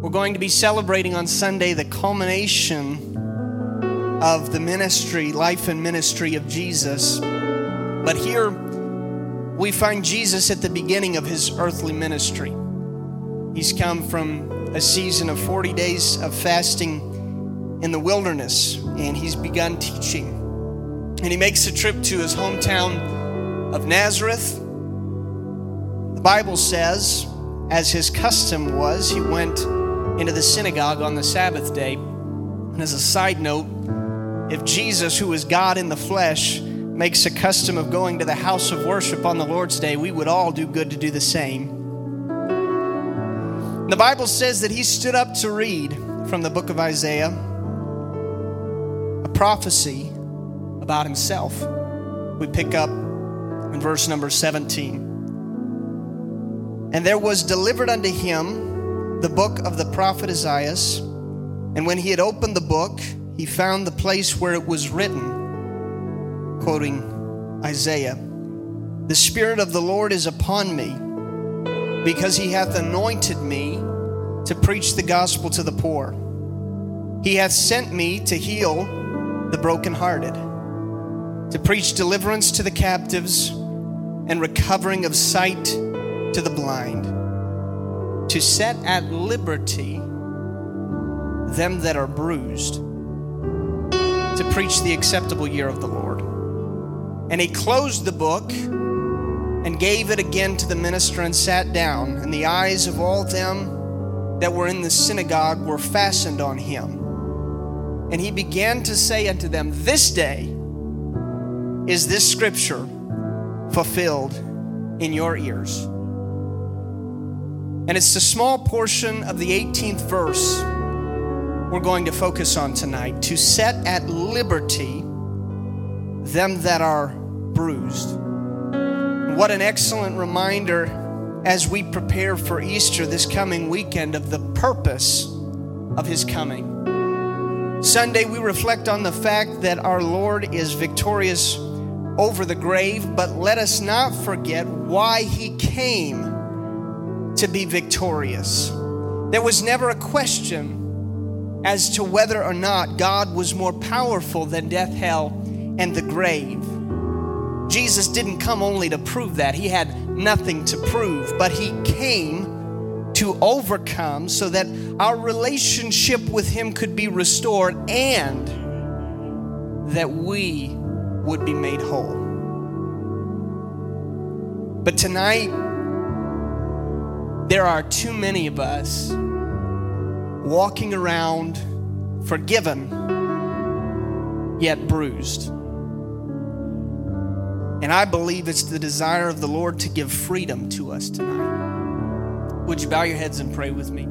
We're going to be celebrating on Sunday the culmination of the ministry, life and ministry of Jesus. But here we find Jesus at the beginning of his earthly ministry. He's come from a season of 40 days of fasting in the wilderness, and he's begun teaching. And he makes a trip to his hometown of Nazareth. The Bible says, as his custom was, he went into the synagogue on the Sabbath day. And as a side note, if Jesus, who is God in the flesh, makes a custom of going to the house of worship on the Lord's day, we would all do good to do the same. The Bible says that he stood up to read from the book of Isaiah a prophecy about himself. We pick up in verse number 17. And there was delivered unto him the book of the prophet Isaiah. And when he had opened the book, he found the place where it was written, quoting Isaiah The Spirit of the Lord is upon me, because he hath anointed me to preach the gospel to the poor. He hath sent me to heal the brokenhearted, to preach deliverance to the captives, and recovering of sight to the blind, to set at liberty them that are bruised to preach the acceptable year of the Lord. And he closed the book and gave it again to the minister and sat down. And the eyes of all them that were in the synagogue were fastened on him. And he began to say unto them, This day is this scripture fulfilled in your ears. And it's the small portion of the 18th verse we're going to focus on tonight to set at liberty them that are bruised. What an excellent reminder as we prepare for Easter this coming weekend of the purpose of his coming. Sunday, we reflect on the fact that our Lord is victorious over the grave, but let us not forget why he came to be victorious. There was never a question as to whether or not God was more powerful than death, hell, and the grave. Jesus didn't come only to prove that, He had nothing to prove, but He came to overcome so that our relationship with Him could be restored and that we would be made whole. But tonight, there are too many of us walking around forgiven, yet bruised. And I believe it's the desire of the Lord to give freedom to us tonight. Would you bow your heads and pray with me?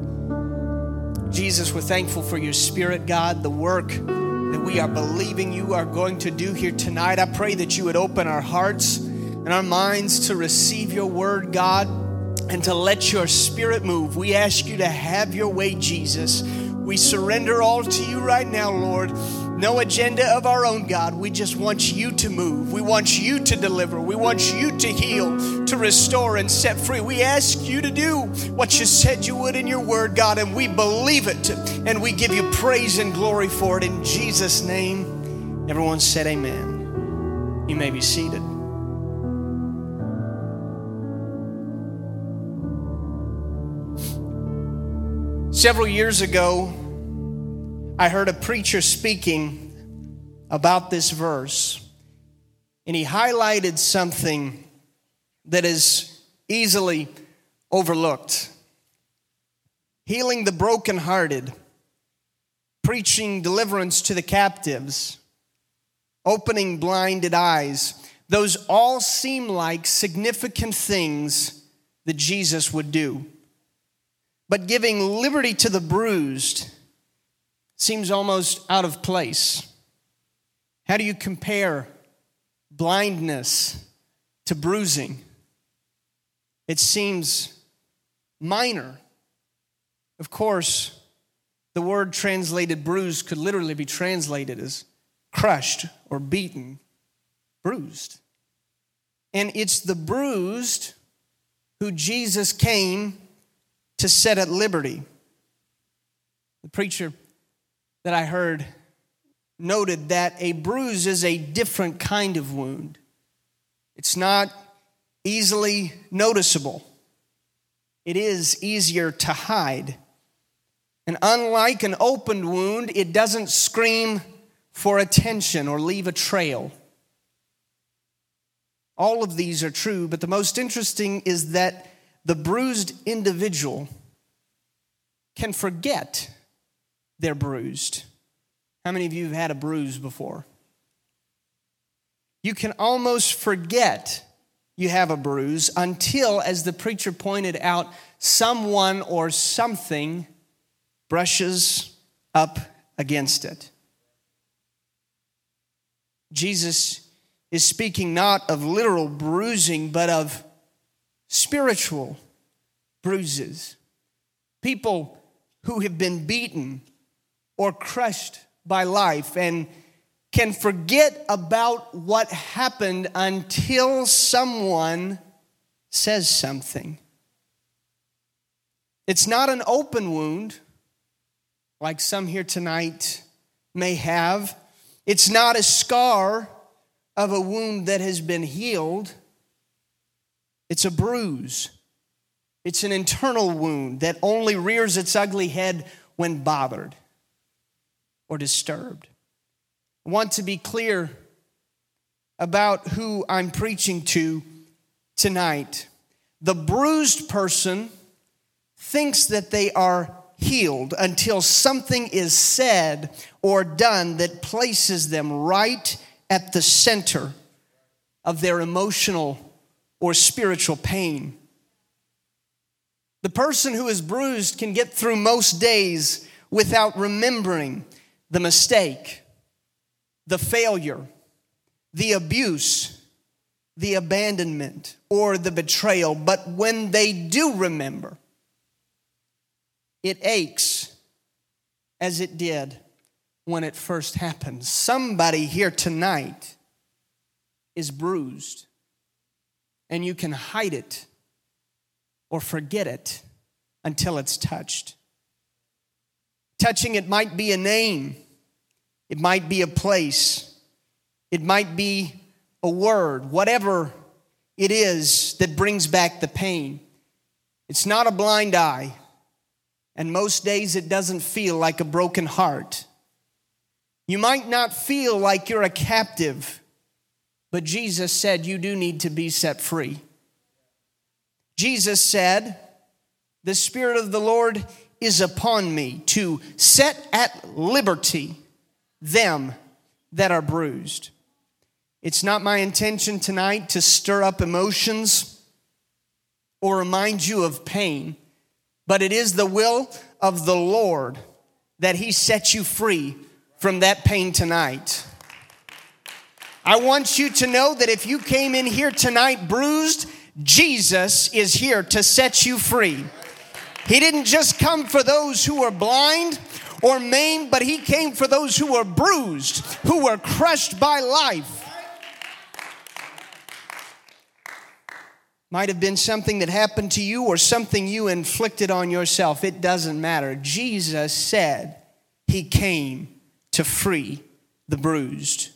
Jesus, we're thankful for your spirit, God, the work that we are believing you are going to do here tonight. I pray that you would open our hearts and our minds to receive your word, God and to let your spirit move. We ask you to have your way, Jesus. We surrender all to you right now, Lord. No agenda of our own, God. We just want you to move. We want you to deliver. We want you to heal, to restore, and set free. We ask you to do what you said you would in your word, God, and we believe it. And we give you praise and glory for it in Jesus' name. Everyone said, Amen. You may be seated. Several years ago, I heard a preacher speaking about this verse, and he highlighted something that is easily overlooked healing the brokenhearted, preaching deliverance to the captives, opening blinded eyes. Those all seem like significant things that Jesus would do. But giving liberty to the bruised seems almost out of place. How do you compare blindness to bruising? It seems minor. Of course, the word translated bruised could literally be translated as crushed or beaten, bruised. And it's the bruised who Jesus came to set at liberty. The preacher that I heard noted that a bruise is a different kind of wound. It's not easily noticeable, it is easier to hide. And unlike an opened wound, it doesn't scream for attention or leave a trail. All of these are true, but the most interesting is that the bruised individual can forget they're bruised. How many of you have had a bruise before? You can almost forget you have a bruise until, as the preacher pointed out, someone or something brushes up against it. Jesus is speaking not of literal bruising, but of spiritual bruises. People who have been beaten or crushed by life and can forget about what happened until someone says something. It's not an open wound like some here tonight may have. It's not a scar of a wound that has been healed. It's a bruise. It's an internal wound that only rears its ugly head when bothered or disturbed. I want to be clear about who I'm preaching to tonight. The bruised person thinks that they are healed until something is said or done that places them right at the center of their emotional or spiritual pain. The person who is bruised can get through most days without remembering the mistake, the failure, the abuse, the abandonment, or the betrayal. But when they do remember, it aches as it did when it first happened. Somebody here tonight is bruised, and you can hide it or forget it until it's touched. Touching it might be a name, it might be a place, it might be a word, whatever it is that brings back the pain. It's not a blind eye, and most days it doesn't feel like a broken heart. You might not feel like you're a captive, but Jesus said you do need to be set free. Jesus said, The Spirit of the Lord is upon me to set at liberty them that are bruised. It's not my intention tonight to stir up emotions or remind you of pain, but it is the will of the Lord that He set you free from that pain tonight. I want you to know that if you came in here tonight bruised, Jesus is here to set you free. He didn't just come for those who were blind or maimed, but He came for those who were bruised, who were crushed by life. Might have been something that happened to you or something you inflicted on yourself. It doesn't matter. Jesus said He came to free the bruised.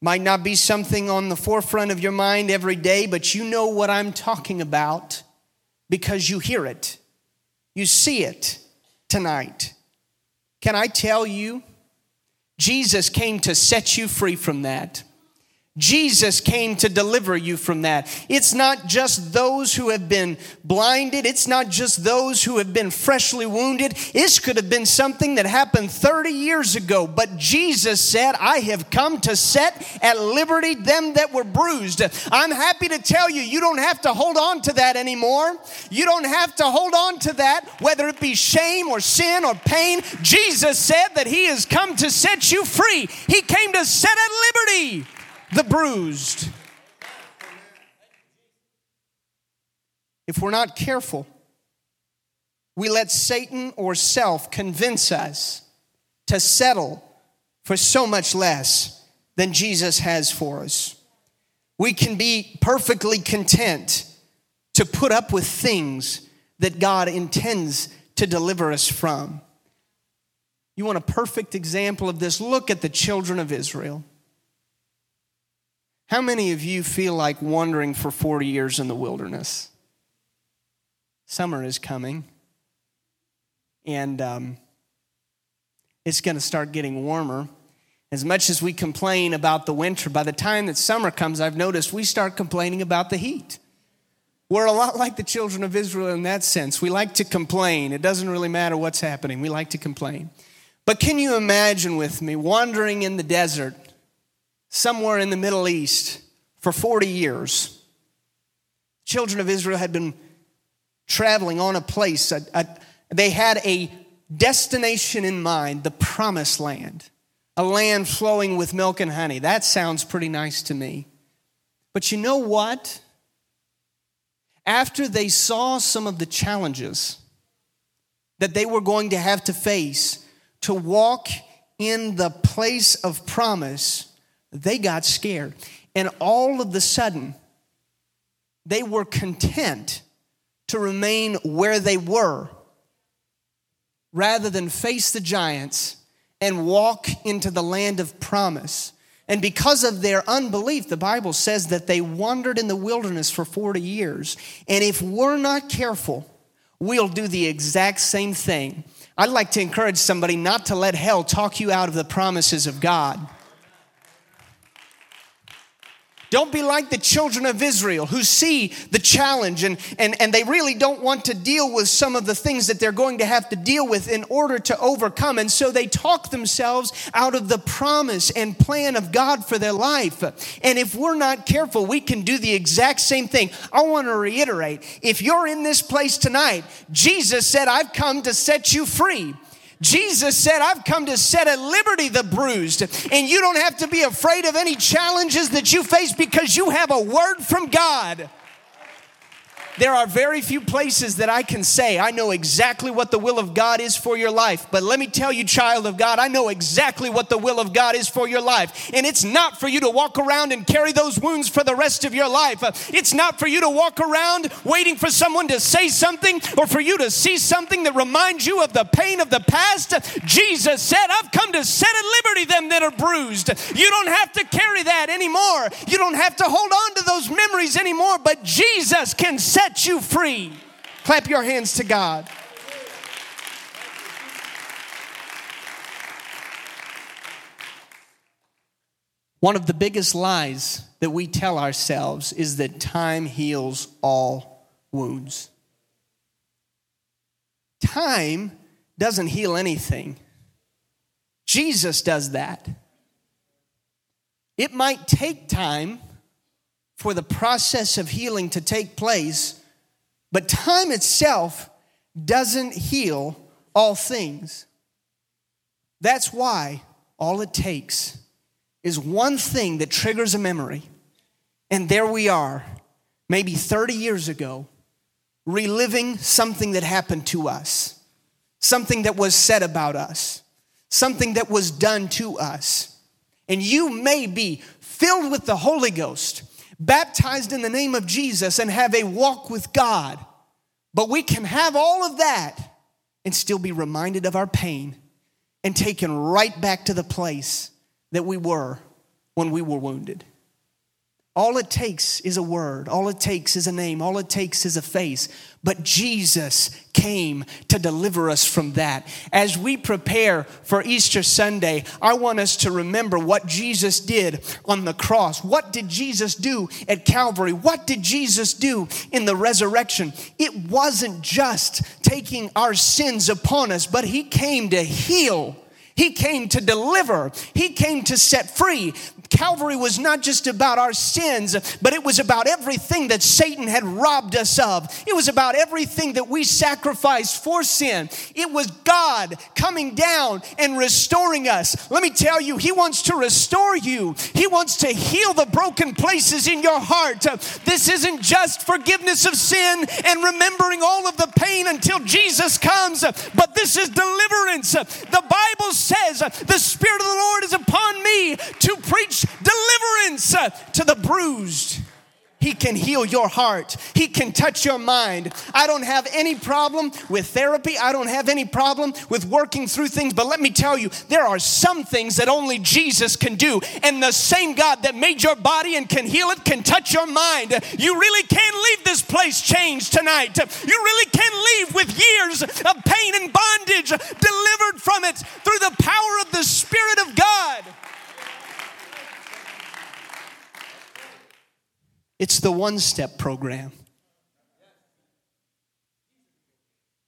Might not be something on the forefront of your mind every day, but you know what I'm talking about because you hear it. You see it tonight. Can I tell you? Jesus came to set you free from that. Jesus came to deliver you from that. It's not just those who have been blinded. It's not just those who have been freshly wounded. This could have been something that happened 30 years ago. But Jesus said, I have come to set at liberty them that were bruised. I'm happy to tell you, you don't have to hold on to that anymore. You don't have to hold on to that, whether it be shame or sin or pain. Jesus said that He has come to set you free. He came to set at liberty the bruised. If we're not careful, we let Satan or self convince us to settle for so much less than Jesus has for us. We can be perfectly content to put up with things that God intends to deliver us from. You want a perfect example of this? Look at the children of Israel. How many of you feel like wandering for 40 years in the wilderness? Summer is coming, and um, it's going to start getting warmer. As much as we complain about the winter, by the time that summer comes, I've noticed we start complaining about the heat. We're a lot like the children of Israel in that sense. We like to complain. It doesn't really matter what's happening, we like to complain. But can you imagine with me wandering in the desert somewhere in the Middle East for 40 years? Children of Israel had been traveling on a place, a, a, they had a destination in mind, the promised land, a land flowing with milk and honey. That sounds pretty nice to me. But you know what? after they saw some of the challenges that they were going to have to face to walk in the place of promise, they got scared. And all of the sudden, they were content to remain where they were rather than face the giants and walk into the land of promise. And because of their unbelief, the Bible says that they wandered in the wilderness for 40 years. And if we're not careful, we'll do the exact same thing. I'd like to encourage somebody not to let hell talk you out of the promises of God. Don't be like the children of Israel who see the challenge and, and, and they really don't want to deal with some of the things that they're going to have to deal with in order to overcome. And so they talk themselves out of the promise and plan of God for their life. And if we're not careful, we can do the exact same thing. I want to reiterate if you're in this place tonight, Jesus said, I've come to set you free. Jesus said, I've come to set at liberty the bruised. And you don't have to be afraid of any challenges that you face because you have a word from God. There are very few places that I can say, I know exactly what the will of God is for your life. But let me tell you, child of God, I know exactly what the will of God is for your life. And it's not for you to walk around and carry those wounds for the rest of your life. It's not for you to walk around waiting for someone to say something or for you to see something that reminds you of the pain of the past. Jesus said, I've come to set at liberty them that are bruised. You don't have to carry that anymore. You don't have to hold on to those memories anymore, but Jesus can set set you free. Clap your hands to God. One of the biggest lies that we tell ourselves is that time heals all wounds. Time doesn't heal anything. Jesus does that. It might take time for the process of healing to take place, but time itself doesn't heal all things. That's why all it takes is one thing that triggers a memory. And there we are, maybe 30 years ago, reliving something that happened to us, something that was said about us, something that was done to us. And you may be filled with the Holy Ghost baptized in the name of Jesus, and have a walk with God. But we can have all of that and still be reminded of our pain and taken right back to the place that we were when we were wounded. All it takes is a word. All it takes is a name. All it takes is a face. But Jesus came to deliver us from that. As we prepare for Easter Sunday, I want us to remember what Jesus did on the cross. What did Jesus do at Calvary? What did Jesus do in the resurrection? It wasn't just taking our sins upon us, but He came to heal. He came to deliver. He came to set free. Calvary was not just about our sins, but it was about everything that Satan had robbed us of. It was about everything that we sacrificed for sin. It was God coming down and restoring us. Let me tell you, He wants to restore you, He wants to heal the broken places in your heart. This isn't just forgiveness of sin and remembering all of the pain until Jesus comes, but this is deliverance. The Bible says, The Spirit of the Lord is upon me to preach deliverance uh, to the bruised. He can heal your heart. He can touch your mind. I don't have any problem with therapy. I don't have any problem with working through things. But let me tell you, there are some things that only Jesus can do. And the same God that made your body and can heal it can touch your mind. You really can leave this place changed tonight. You really can leave with years of pain and bondage delivered from it through the power of the Spirit of God. It's the one step program.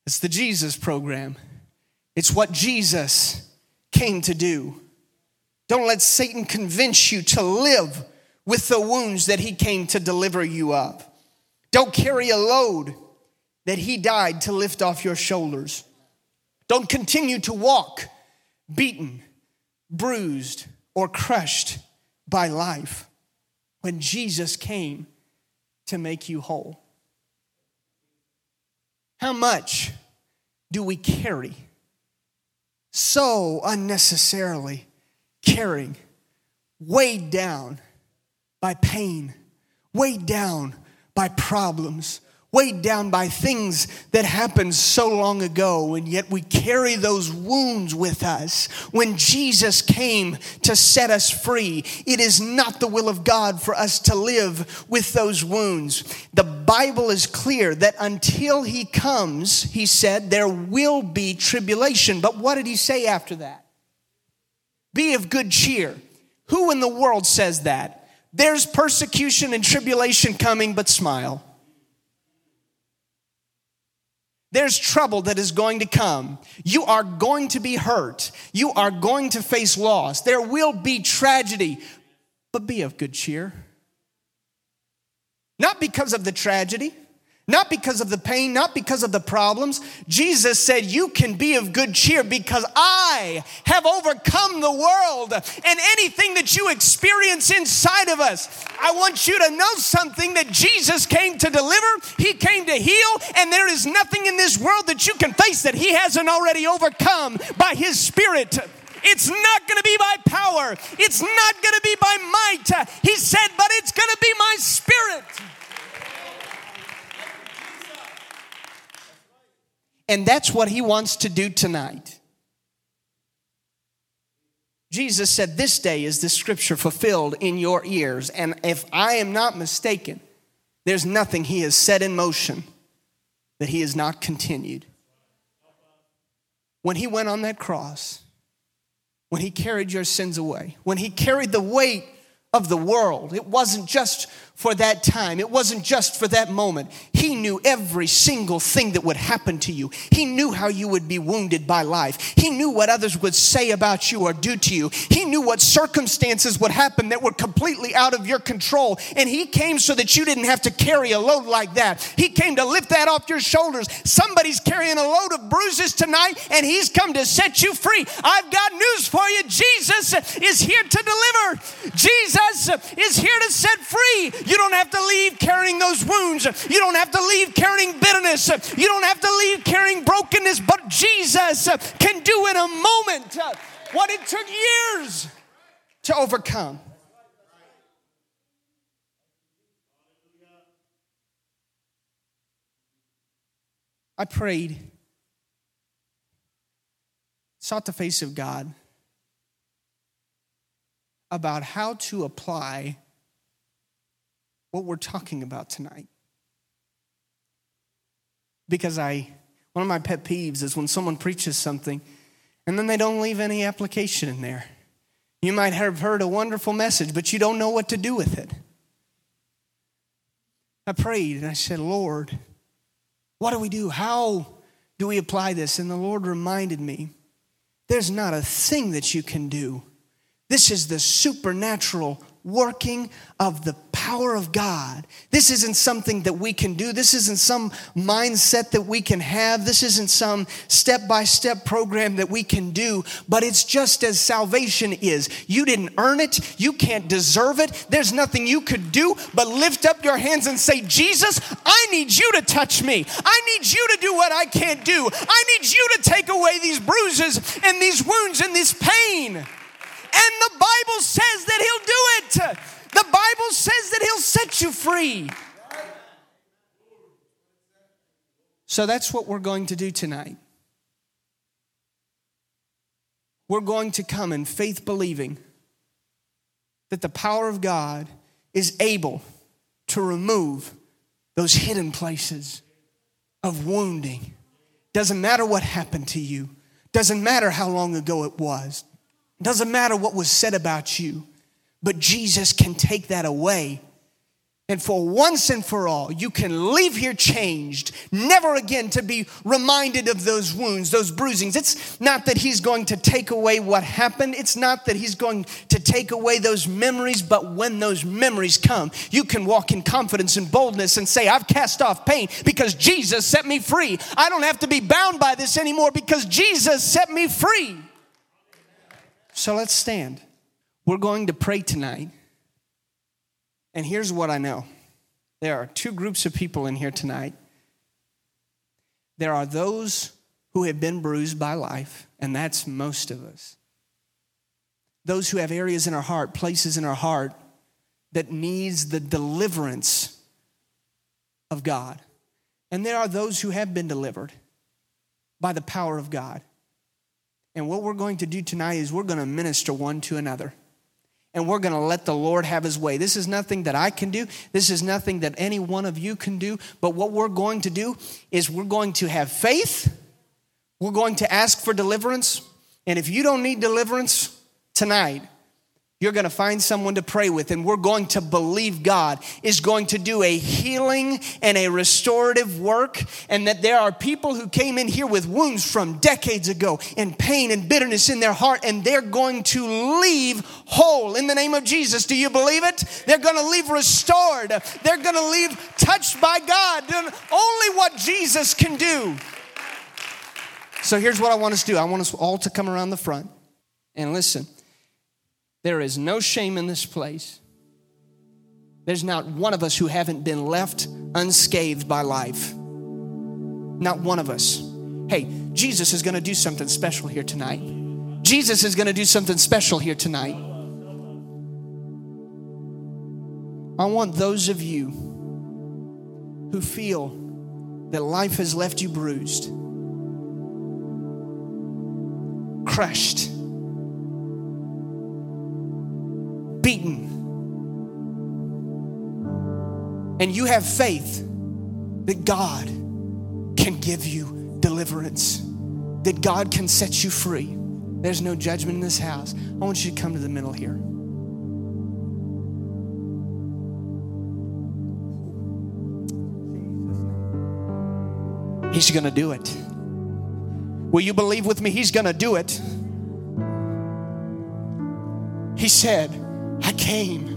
It's the Jesus program. It's what Jesus came to do. Don't let Satan convince you to live with the wounds that he came to deliver you of. Don't carry a load that he died to lift off your shoulders. Don't continue to walk beaten, bruised, or crushed by life when Jesus came to make you whole? How much do we carry so unnecessarily carrying, weighed down by pain, weighed down by problems, weighed down by things that happened so long ago, and yet we carry those wounds with us. When Jesus came to set us free, it is not the will of God for us to live with those wounds. The Bible is clear that until He comes, He said, there will be tribulation. But what did He say after that? Be of good cheer. Who in the world says that? There's persecution and tribulation coming, but smile. There's trouble that is going to come. You are going to be hurt. You are going to face loss. There will be tragedy, but be of good cheer. Not because of the tragedy, not because of the pain, not because of the problems. Jesus said, You can be of good cheer because I have overcome the world and anything that you experience inside of us. I want you to know something that Jesus came to deliver, He came to heal, and there is nothing in this world that you can face that He hasn't already overcome by His Spirit. It's not gonna be by power, it's not gonna be by might. He said, But it's gonna be my Spirit. And that's what he wants to do tonight. Jesus said, This day is the scripture fulfilled in your ears. And if I am not mistaken, there's nothing he has set in motion that he has not continued. When he went on that cross, when he carried your sins away, when he carried the weight of the world, it wasn't just for that time. It wasn't just for that moment. He knew every single thing that would happen to you. He knew how you would be wounded by life. He knew what others would say about you or do to you. He knew what circumstances would happen that were completely out of your control. And He came so that you didn't have to carry a load like that. He came to lift that off your shoulders. Somebody's carrying a load of bruises tonight, and He's come to set you free. I've got news for you. Jesus is here to deliver, Jesus is here to set free. You don't have to leave carrying those wounds. You don't have to leave carrying bitterness. You don't have to leave carrying brokenness. But Jesus can do in a moment what it took years to overcome. I prayed, sought the face of God about how to apply what we're talking about tonight. Because I, one of my pet peeves is when someone preaches something and then they don't leave any application in there. You might have heard a wonderful message, but you don't know what to do with it. I prayed and I said, Lord, what do we do? How do we apply this? And the Lord reminded me there's not a thing that you can do. This is the supernatural working of the power of God. This isn't something that we can do. This isn't some mindset that we can have. This isn't some step by step program that we can do, but it's just as salvation is. You didn't earn it, you can't deserve it. There's nothing you could do but lift up your hands and say, Jesus, I need you to touch me. I need you to do what I can't do. I need you to take away these bruises and these wounds and this pain. And the Bible says that He'll do it. The Bible says that He'll set you free. So that's what we're going to do tonight. We're going to come in faith believing that the power of God is able to remove those hidden places of wounding. Doesn't matter what happened to you, doesn't matter how long ago it was, doesn't matter what was said about you, but Jesus can take that away and for once and for all, you can leave here changed, never again to be reminded of those wounds, those bruisings. It's not that He's going to take away what happened, it's not that He's going to take away those memories, but when those memories come, you can walk in confidence and boldness and say, I've cast off pain because Jesus set me free. I don't have to be bound by this anymore because Jesus set me free. So let's stand. We're going to pray tonight. And here's what I know there are two groups of people in here tonight. There are those who have been bruised by life, and that's most of us. Those who have areas in our heart, places in our heart that needs the deliverance of God. And there are those who have been delivered by the power of God. And what we're going to do tonight is we're going to minister one to another and we're going to let the Lord have his way. This is nothing that I can do. This is nothing that any one of you can do. But what we're going to do is we're going to have faith. We're going to ask for deliverance. And if you don't need deliverance tonight, you're going to find someone to pray with, and we're going to believe God is going to do a healing and a restorative work, and that there are people who came in here with wounds from decades ago and pain and bitterness in their heart, and they're going to leave whole in the name of Jesus. Do you believe it? They're going to leave restored, they're going to leave touched by God, only what Jesus can do. So here's what I want us to do I want us all to come around the front and listen. There is no shame in this place. There's not one of us who haven't been left unscathed by life. Not one of us. Hey, Jesus is going to do something special here tonight. Jesus is going to do something special here tonight. I want those of you who feel that life has left you bruised, crushed, and you have faith that God can give you deliverance, that God can set you free. There's no judgment in this house. I want you to come to the middle here. He's going to do it. Will you believe with me? He's going to do it. He said, I came.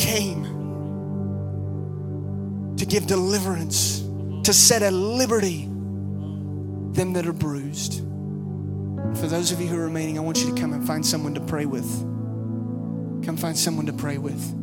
Came to give deliverance, to set at liberty them that are bruised. For those of you who are remaining, I want you to come and find someone to pray with. Come find someone to pray with.